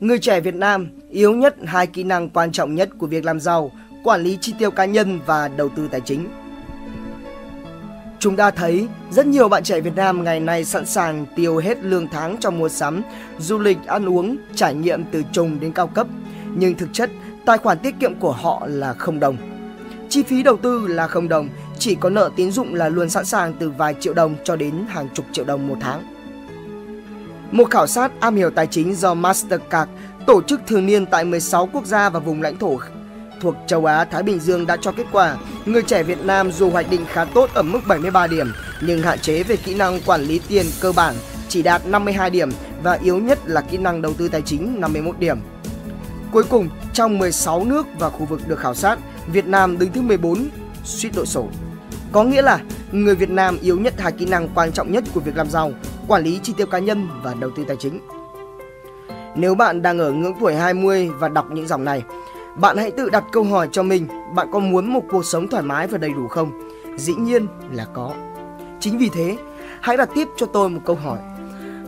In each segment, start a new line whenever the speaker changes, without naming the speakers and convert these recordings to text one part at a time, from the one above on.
Người trẻ Việt Nam yếu nhất hai kỹ năng quan trọng nhất của việc làm giàu, quản lý chi tiêu cá nhân và đầu tư tài chính. Chúng ta thấy rất nhiều bạn trẻ Việt Nam ngày nay sẵn sàng tiêu hết lương tháng cho mua sắm, du lịch, ăn uống, trải nghiệm từ trùng đến cao cấp. Nhưng thực chất, tài khoản tiết kiệm của họ là không đồng. Chi phí đầu tư là không đồng, chỉ có nợ tín dụng là luôn sẵn sàng từ vài triệu đồng cho đến hàng chục triệu đồng một tháng. Một khảo sát am hiểu tài chính do Mastercard tổ chức thường niên tại 16 quốc gia và vùng lãnh thổ thuộc châu Á Thái Bình Dương đã cho kết quả người trẻ Việt Nam dù hoạch định khá tốt ở mức 73 điểm nhưng hạn chế về kỹ năng quản lý tiền cơ bản chỉ đạt 52 điểm và yếu nhất là kỹ năng đầu tư tài chính 51 điểm. Cuối cùng, trong 16 nước và khu vực được khảo sát, Việt Nam đứng thứ 14, suýt đội sổ. Có nghĩa là người Việt Nam yếu nhất hai kỹ năng quan trọng nhất của việc làm giàu, quản lý chi tiêu cá nhân và đầu tư tài chính. Nếu bạn đang ở ngưỡng tuổi 20 và đọc những dòng này, bạn hãy tự đặt câu hỏi cho mình, bạn có muốn một cuộc sống thoải mái và đầy đủ không? Dĩ nhiên là có. Chính vì thế, hãy đặt tiếp cho tôi một câu hỏi.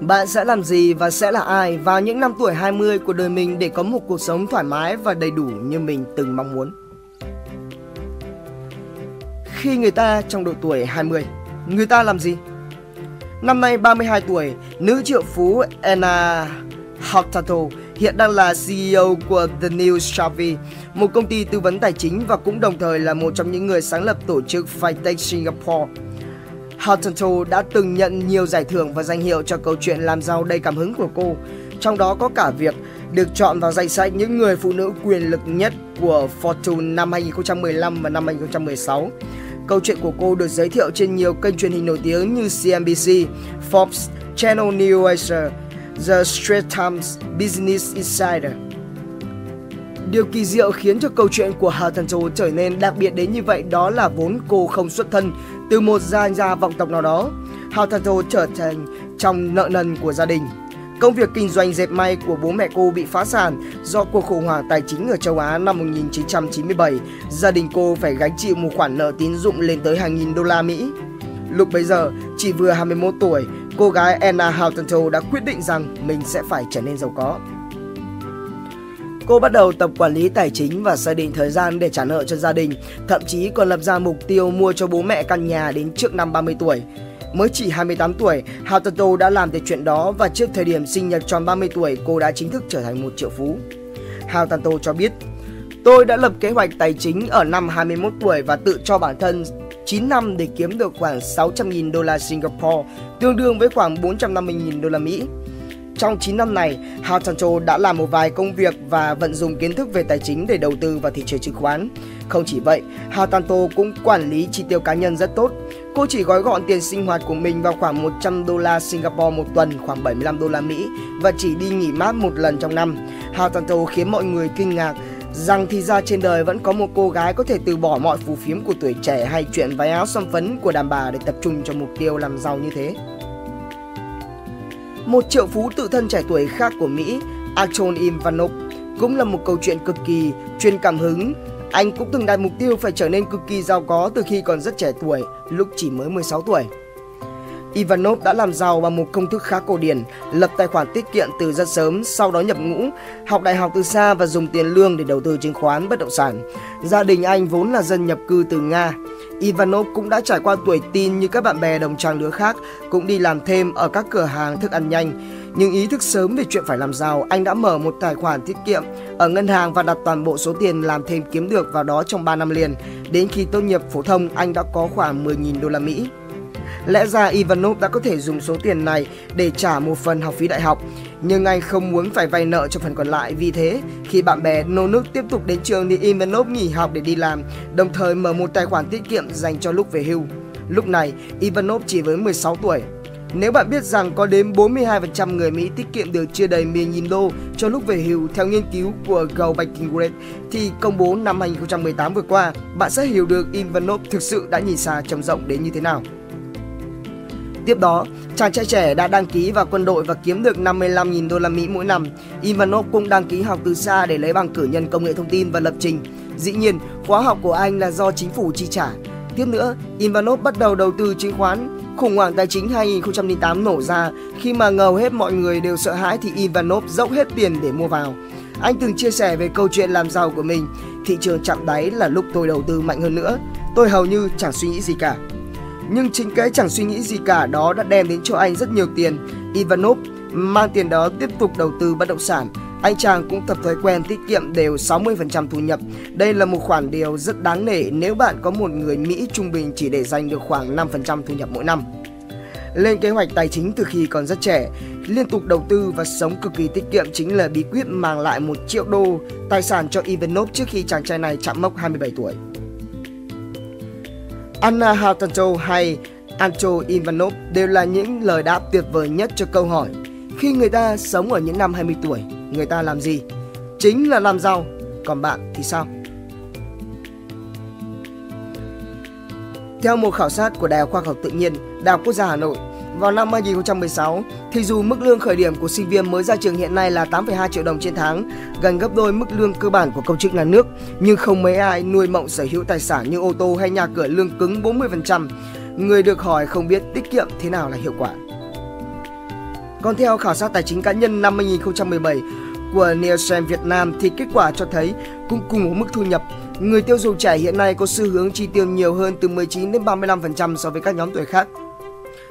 Bạn sẽ làm gì và sẽ là ai vào những năm tuổi 20 của đời mình để có một cuộc sống thoải mái và đầy đủ như mình từng mong muốn? Khi người ta trong độ tuổi 20, người ta làm gì? Năm nay 32 tuổi, nữ triệu phú Anna Hurtado hiện đang là CEO của The New Shavi, một công ty tư vấn tài chính và cũng đồng thời là một trong những người sáng lập tổ chức Fintech Singapore. Hurtado đã từng nhận nhiều giải thưởng và danh hiệu cho câu chuyện làm giàu đầy cảm hứng của cô, trong đó có cả việc được chọn vào danh sách những người phụ nữ quyền lực nhất của Fortune năm 2015 và năm 2016. Câu chuyện của cô được giới thiệu trên nhiều kênh truyền hình nổi tiếng như CNBC, Forbes, Channel New Asia, The Straits Times, Business Insider. Điều kỳ diệu khiến cho câu chuyện của Hà Thần Châu trở nên đặc biệt đến như vậy đó là vốn cô không xuất thân từ một gia gia vọng tộc nào đó. Hà Thần Châu trở thành trong nợ nần của gia đình. Công việc kinh doanh dệt may của bố mẹ cô bị phá sản do cuộc khủng hoảng tài chính ở châu Á năm 1997. Gia đình cô phải gánh chịu một khoản nợ tín dụng lên tới hàng nghìn đô la Mỹ. Lúc bấy giờ, chỉ vừa 21 tuổi, cô gái Anna Houghton đã quyết định rằng mình sẽ phải trở nên giàu có. Cô bắt đầu tập quản lý tài chính và xác định thời gian để trả nợ cho gia đình, thậm chí còn lập ra mục tiêu mua cho bố mẹ căn nhà đến trước năm 30 tuổi. Mới chỉ 28 tuổi, Houghton đã làm được chuyện đó và trước thời điểm sinh nhật tròn 30 tuổi, cô đã chính thức trở thành một triệu phú. Houghton cho biết, Tôi đã lập kế hoạch tài chính ở năm 21 tuổi và tự cho bản thân 9 năm để kiếm được khoảng 600.000 đô la Singapore, tương đương với khoảng 450.000 đô la Mỹ. Trong 9 năm này, Hao Chancho đã làm một vài công việc và vận dụng kiến thức về tài chính để đầu tư vào thị trường chứng khoán. Không chỉ vậy, Hao Tanto cũng quản lý chi tiêu cá nhân rất tốt. Cô chỉ gói gọn tiền sinh hoạt của mình vào khoảng 100 đô la Singapore một tuần, khoảng 75 đô la Mỹ và chỉ đi nghỉ mát một lần trong năm. Hao Tanto khiến mọi người kinh ngạc rằng thì ra trên đời vẫn có một cô gái có thể từ bỏ mọi phù phiếm của tuổi trẻ hay chuyện váy áo xăm phấn của đàn bà để tập trung cho mục tiêu làm giàu như thế. Một triệu phú tự thân trẻ tuổi khác của Mỹ, Anton Ivanov, cũng là một câu chuyện cực kỳ truyền cảm hứng. Anh cũng từng đặt mục tiêu phải trở nên cực kỳ giàu có từ khi còn rất trẻ tuổi, lúc chỉ mới 16 tuổi. Ivanov đã làm giàu bằng một công thức khá cổ điển, lập tài khoản tiết kiệm từ rất sớm, sau đó nhập ngũ, học đại học từ xa và dùng tiền lương để đầu tư chứng khoán bất động sản. Gia đình anh vốn là dân nhập cư từ Nga. Ivanov cũng đã trải qua tuổi teen như các bạn bè đồng trang lứa khác, cũng đi làm thêm ở các cửa hàng thức ăn nhanh. Nhưng ý thức sớm về chuyện phải làm giàu, anh đã mở một tài khoản tiết kiệm ở ngân hàng và đặt toàn bộ số tiền làm thêm kiếm được vào đó trong 3 năm liền. Đến khi tốt nghiệp phổ thông, anh đã có khoảng 10.000 đô la Mỹ. Lẽ ra Ivanov đã có thể dùng số tiền này để trả một phần học phí đại học, nhưng anh không muốn phải vay nợ cho phần còn lại. Vì thế, khi bạn bè nô nức tiếp tục đến trường thì Ivanov nghỉ học để đi làm, đồng thời mở một tài khoản tiết kiệm dành cho lúc về hưu. Lúc này, Ivanov chỉ với 16 tuổi. Nếu bạn biết rằng có đến 42% người Mỹ tiết kiệm được chưa đầy 10.000 đô cho lúc về hưu theo nghiên cứu của Go Banking Rate thì công bố năm 2018 vừa qua, bạn sẽ hiểu được Ivanov thực sự đã nhìn xa trông rộng đến như thế nào. Tiếp đó, chàng trai trẻ đã đăng ký vào quân đội và kiếm được 55.000 đô la Mỹ mỗi năm. Ivanov cũng đăng ký học từ xa để lấy bằng cử nhân công nghệ thông tin và lập trình. Dĩ nhiên, khóa học của anh là do chính phủ chi trả. Tiếp nữa, Ivanov bắt đầu đầu tư chứng khoán. Khủng hoảng tài chính 2008 nổ ra khi mà ngầu hết mọi người đều sợ hãi thì Ivanov dốc hết tiền để mua vào. Anh từng chia sẻ về câu chuyện làm giàu của mình. Thị trường chạm đáy là lúc tôi đầu tư mạnh hơn nữa. Tôi hầu như chẳng suy nghĩ gì cả. Nhưng chính cái chẳng suy nghĩ gì cả đó đã đem đến cho anh rất nhiều tiền. Ivanov mang tiền đó tiếp tục đầu tư bất động sản. Anh chàng cũng tập thói quen tiết kiệm đều 60% thu nhập. Đây là một khoản điều rất đáng nể nếu bạn có một người Mỹ trung bình chỉ để dành được khoảng 5% thu nhập mỗi năm. Lên kế hoạch tài chính từ khi còn rất trẻ, liên tục đầu tư và sống cực kỳ tiết kiệm chính là bí quyết mang lại 1 triệu đô tài sản cho Ivanov trước khi chàng trai này chạm mốc 27 tuổi. Anna Hartanto hay Anto Ivanov đều là những lời đáp tuyệt vời nhất cho câu hỏi khi người ta sống ở những năm 20 tuổi, người ta làm gì? Chính là làm giàu, còn bạn thì sao? Theo một khảo sát của Đại học Khoa học Tự nhiên, Đại học Quốc gia Hà Nội, vào năm 2016, thì dù mức lương khởi điểm của sinh viên mới ra trường hiện nay là 8,2 triệu đồng trên tháng, gần gấp đôi mức lương cơ bản của công chức nhà nước, nhưng không mấy ai nuôi mộng sở hữu tài sản như ô tô hay nhà cửa lương cứng 40%. Người được hỏi không biết tiết kiệm thế nào là hiệu quả. Còn theo khảo sát tài chính cá nhân năm 2017 của Nielsen Việt Nam thì kết quả cho thấy cũng cùng một mức thu nhập, người tiêu dùng trẻ hiện nay có xu hướng chi tiêu nhiều hơn từ 19 đến 35% so với các nhóm tuổi khác.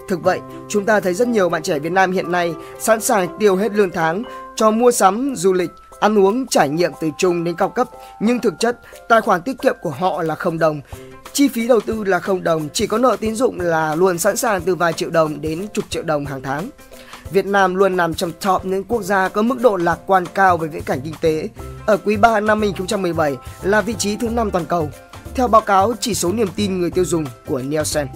Thực vậy, chúng ta thấy rất nhiều bạn trẻ Việt Nam hiện nay sẵn sàng tiêu hết lương tháng cho mua sắm, du lịch, ăn uống, trải nghiệm từ trung đến cao cấp, nhưng thực chất tài khoản tiết kiệm của họ là không đồng. Chi phí đầu tư là không đồng, chỉ có nợ tín dụng là luôn sẵn sàng từ vài triệu đồng đến chục triệu đồng hàng tháng. Việt Nam luôn nằm trong top những quốc gia có mức độ lạc quan cao về viễn cảnh kinh tế. Ở quý 3 năm 2017 là vị trí thứ 5 toàn cầu, theo báo cáo chỉ số niềm tin người tiêu dùng của Nielsen.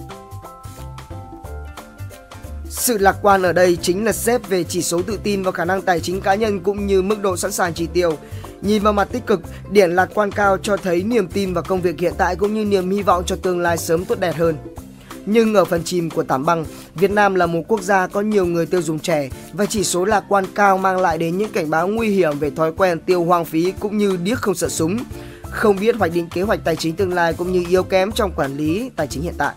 Sự lạc quan ở đây chính là xếp về chỉ số tự tin và khả năng tài chính cá nhân cũng như mức độ sẵn sàng chi tiêu. Nhìn vào mặt tích cực, điểm lạc quan cao cho thấy niềm tin vào công việc hiện tại cũng như niềm hy vọng cho tương lai sớm tốt đẹp hơn. Nhưng ở phần chìm của tảng băng, Việt Nam là một quốc gia có nhiều người tiêu dùng trẻ và chỉ số lạc quan cao mang lại đến những cảnh báo nguy hiểm về thói quen tiêu hoang phí cũng như điếc không sợ súng, không biết hoạch định kế hoạch tài chính tương lai cũng như yếu kém trong quản lý tài chính hiện tại.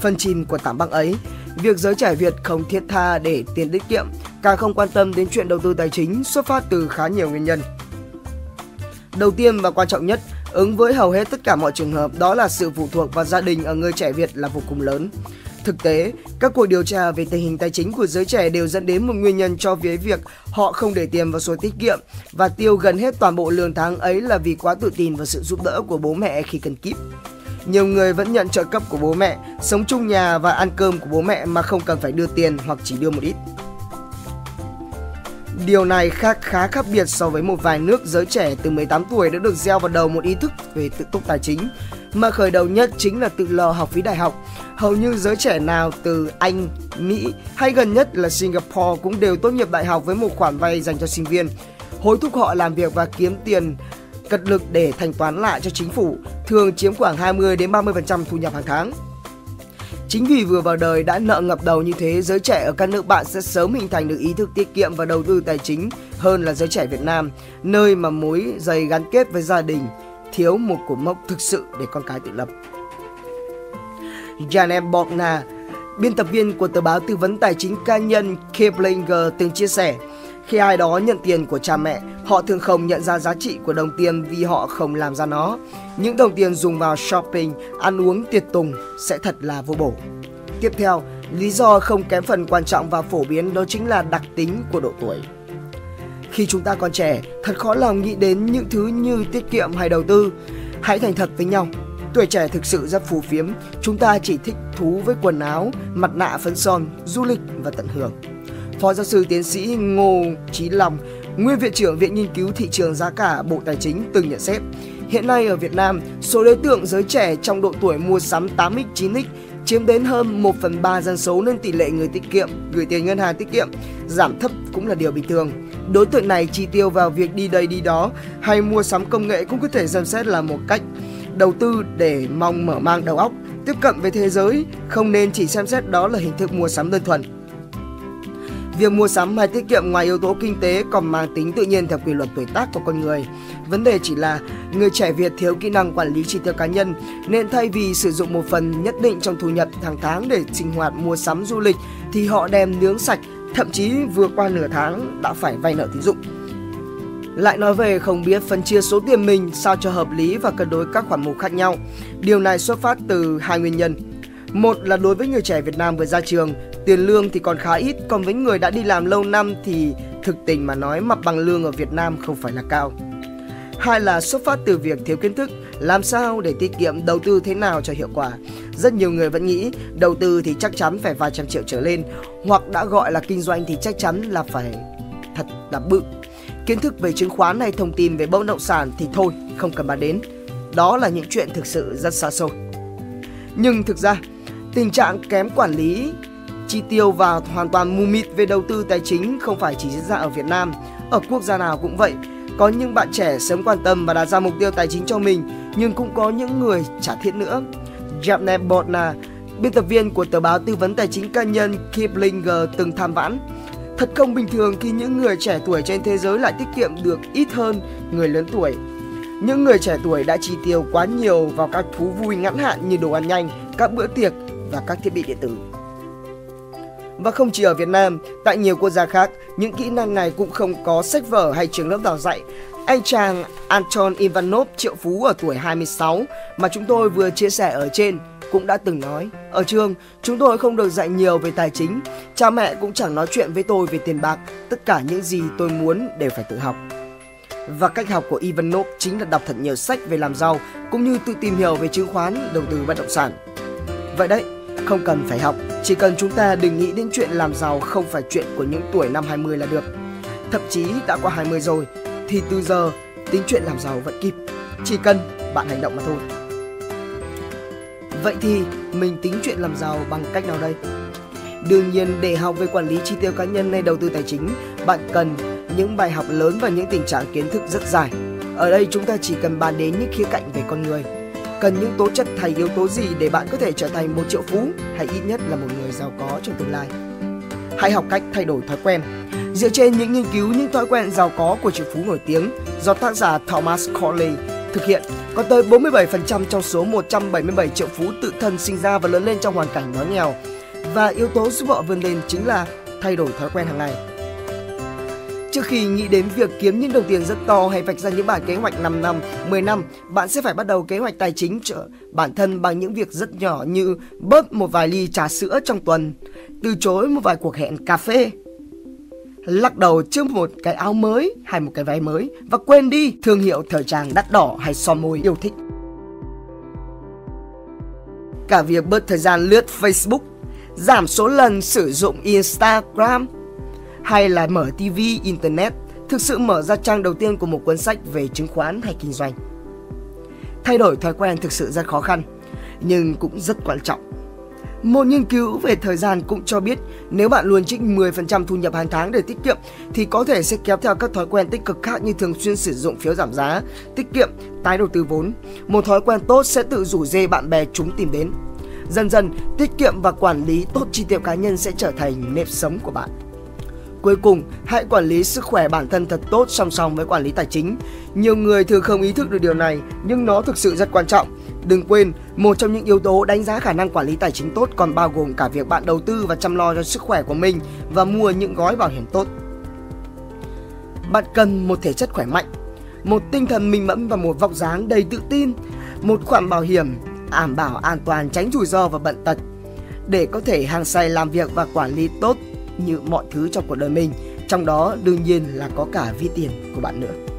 Phần chìm của tảng băng ấy, việc giới trẻ Việt không thiết tha để tiền tiết kiệm, càng không quan tâm đến chuyện đầu tư tài chính xuất phát từ khá nhiều nguyên nhân. Đầu tiên và quan trọng nhất Ứng với hầu hết tất cả mọi trường hợp đó là sự phụ thuộc vào gia đình ở người trẻ Việt là vô cùng lớn. Thực tế, các cuộc điều tra về tình hình tài chính của giới trẻ đều dẫn đến một nguyên nhân cho phía việc họ không để tiền vào sổ tiết kiệm và tiêu gần hết toàn bộ lương tháng ấy là vì quá tự tin vào sự giúp đỡ của bố mẹ khi cần kíp. Nhiều người vẫn nhận trợ cấp của bố mẹ, sống chung nhà và ăn cơm của bố mẹ mà không cần phải đưa tiền hoặc chỉ đưa một ít. Điều này khác khá khác biệt so với một vài nước giới trẻ từ 18 tuổi đã được gieo vào đầu một ý thức về tự túc tài chính, mà khởi đầu nhất chính là tự lo học phí đại học. Hầu như giới trẻ nào từ Anh, Mỹ hay gần nhất là Singapore cũng đều tốt nghiệp đại học với một khoản vay dành cho sinh viên, hối thúc họ làm việc và kiếm tiền cật lực để thanh toán lại cho chính phủ, thường chiếm khoảng 20 đến 30% thu nhập hàng tháng. Chính vì vừa vào đời đã nợ ngập đầu như thế, giới trẻ ở các nước bạn sẽ sớm hình thành được ý thức tiết kiệm và đầu tư tài chính hơn là giới trẻ Việt Nam, nơi mà mối dày gắn kết với gia đình thiếu một cột mốc thực sự để con cái tự lập. Janet Bogna, biên tập viên của tờ báo tư vấn tài chính cá nhân Kiplinger từng chia sẻ, khi ai đó nhận tiền của cha mẹ, họ thường không nhận ra giá trị của đồng tiền vì họ không làm ra nó. Những đồng tiền dùng vào shopping, ăn uống tiệc tùng sẽ thật là vô bổ. Tiếp theo, lý do không kém phần quan trọng và phổ biến đó chính là đặc tính của độ tuổi. Khi chúng ta còn trẻ, thật khó lòng nghĩ đến những thứ như tiết kiệm hay đầu tư. Hãy thành thật với nhau. Tuổi trẻ thực sự rất phù phiếm, chúng ta chỉ thích thú với quần áo, mặt nạ phấn son, du lịch và tận hưởng. Phó giáo sư tiến sĩ Ngô Chí Long, nguyên viện trưởng Viện Nghiên cứu Thị trường Giá cả Bộ Tài chính từng nhận xét, hiện nay ở Việt Nam, số đối tượng giới trẻ trong độ tuổi mua sắm 8x, 9x chiếm đến hơn 1 phần 3 dân số nên tỷ lệ người tiết kiệm, gửi tiền ngân hàng tiết kiệm giảm thấp cũng là điều bình thường. Đối tượng này chi tiêu vào việc đi đây đi đó hay mua sắm công nghệ cũng có thể xem xét là một cách đầu tư để mong mở mang đầu óc, tiếp cận với thế giới, không nên chỉ xem xét đó là hình thức mua sắm đơn thuần. Việc mua sắm hay tiết kiệm ngoài yếu tố kinh tế còn mang tính tự nhiên theo quy luật tuổi tác của con người. Vấn đề chỉ là người trẻ Việt thiếu kỹ năng quản lý chi tiêu cá nhân nên thay vì sử dụng một phần nhất định trong thu nhập hàng tháng để sinh hoạt mua sắm du lịch thì họ đem nướng sạch, thậm chí vừa qua nửa tháng đã phải vay nợ tín dụng. Lại nói về không biết phân chia số tiền mình sao cho hợp lý và cân đối các khoản mục khác nhau. Điều này xuất phát từ hai nguyên nhân. Một là đối với người trẻ Việt Nam vừa ra trường, tiền lương thì còn khá ít, còn với người đã đi làm lâu năm thì thực tình mà nói mặt bằng lương ở Việt Nam không phải là cao. Hai là xuất phát từ việc thiếu kiến thức, làm sao để tiết kiệm đầu tư thế nào cho hiệu quả. Rất nhiều người vẫn nghĩ đầu tư thì chắc chắn phải vài trăm triệu trở lên, hoặc đã gọi là kinh doanh thì chắc chắn là phải thật là bự. Kiến thức về chứng khoán hay thông tin về bất động sản thì thôi, không cần bàn đến. Đó là những chuyện thực sự rất xa xôi. Nhưng thực ra, tình trạng kém quản lý chi tiêu và hoàn toàn mù mịt về đầu tư tài chính không phải chỉ diễn ra ở Việt Nam, ở quốc gia nào cũng vậy. Có những bạn trẻ sớm quan tâm và đặt ra mục tiêu tài chính cho mình, nhưng cũng có những người trả thiết nữa. Japne Botna, biên tập viên của tờ báo tư vấn tài chính cá nhân Kiplinger từng tham vãn. Thật không bình thường khi những người trẻ tuổi trên thế giới lại tiết kiệm được ít hơn người lớn tuổi. Những người trẻ tuổi đã chi tiêu quá nhiều vào các thú vui ngắn hạn như đồ ăn nhanh, các bữa tiệc và các thiết bị điện tử. Và không chỉ ở Việt Nam, tại nhiều quốc gia khác, những kỹ năng này cũng không có sách vở hay trường lớp đào dạy. Anh chàng Anton Ivanov triệu phú ở tuổi 26 mà chúng tôi vừa chia sẻ ở trên cũng đã từng nói. Ở trường, chúng tôi không được dạy nhiều về tài chính. Cha mẹ cũng chẳng nói chuyện với tôi về tiền bạc Tất cả những gì tôi muốn đều phải tự học. Và cách học của Ivanov chính là đọc thật nhiều sách về làm giàu Cũng như tự tìm hiểu về chứng khoán, đầu tư bất động sản. Vậy đấy, không cần phải học. Chỉ cần chúng ta đừng nghĩ đến chuyện làm giàu không phải chuyện của những tuổi năm 20 là được Thậm chí đã qua 20 rồi Thì từ giờ tính chuyện làm giàu vẫn kịp Chỉ cần bạn hành động mà thôi Vậy thì mình tính chuyện làm giàu bằng cách nào đây? Đương nhiên để học về quản lý chi tiêu cá nhân hay đầu tư tài chính, bạn cần những bài học lớn và những tình trạng kiến thức rất dài. Ở đây chúng ta chỉ cần bàn đến những khía cạnh về con người. Cần những tố chất hay yếu tố gì để bạn có thể trở thành một triệu phú hay ít nhất là một người giàu có trong tương lai. Hãy học cách thay đổi thói quen. Dựa trên những nghiên cứu những thói quen giàu có của triệu phú nổi tiếng do tác giả Thomas Corley thực hiện, có tới 47% trong số 177 triệu phú tự thân sinh ra và lớn lên trong hoàn cảnh đói nghèo. Và yếu tố giúp họ vươn lên chính là thay đổi thói quen hàng ngày. Trước khi nghĩ đến việc kiếm những đồng tiền rất to hay vạch ra những bản kế hoạch 5 năm, 10 năm, bạn sẽ phải bắt đầu kế hoạch tài chính cho bản thân bằng những việc rất nhỏ như bớt một vài ly trà sữa trong tuần, từ chối một vài cuộc hẹn cà phê, lắc đầu trước một cái áo mới hay một cái váy mới và quên đi thương hiệu thời trang đắt đỏ hay son môi yêu thích. Cả việc bớt thời gian lướt Facebook, giảm số lần sử dụng Instagram hay là mở TV, Internet thực sự mở ra trang đầu tiên của một cuốn sách về chứng khoán hay kinh doanh. Thay đổi thói quen thực sự rất khó khăn, nhưng cũng rất quan trọng một nghiên cứu về thời gian cũng cho biết nếu bạn luôn trích 10% thu nhập hàng tháng để tiết kiệm thì có thể sẽ kéo theo các thói quen tích cực khác như thường xuyên sử dụng phiếu giảm giá, tiết kiệm, tái đầu tư vốn. Một thói quen tốt sẽ tự rủ dê bạn bè chúng tìm đến. Dần dần, tiết kiệm và quản lý tốt chi tiêu cá nhân sẽ trở thành nếp sống của bạn. Cuối cùng, hãy quản lý sức khỏe bản thân thật tốt song song với quản lý tài chính. Nhiều người thường không ý thức được điều này, nhưng nó thực sự rất quan trọng. Đừng quên, một trong những yếu tố đánh giá khả năng quản lý tài chính tốt còn bao gồm cả việc bạn đầu tư và chăm lo cho sức khỏe của mình và mua những gói bảo hiểm tốt. Bạn cần một thể chất khỏe mạnh, một tinh thần minh mẫn và một vóc dáng đầy tự tin, một khoản bảo hiểm đảm bảo an toàn tránh rủi ro và bệnh tật để có thể hàng say làm việc và quản lý tốt như mọi thứ trong cuộc đời mình, trong đó đương nhiên là có cả ví tiền của bạn nữa.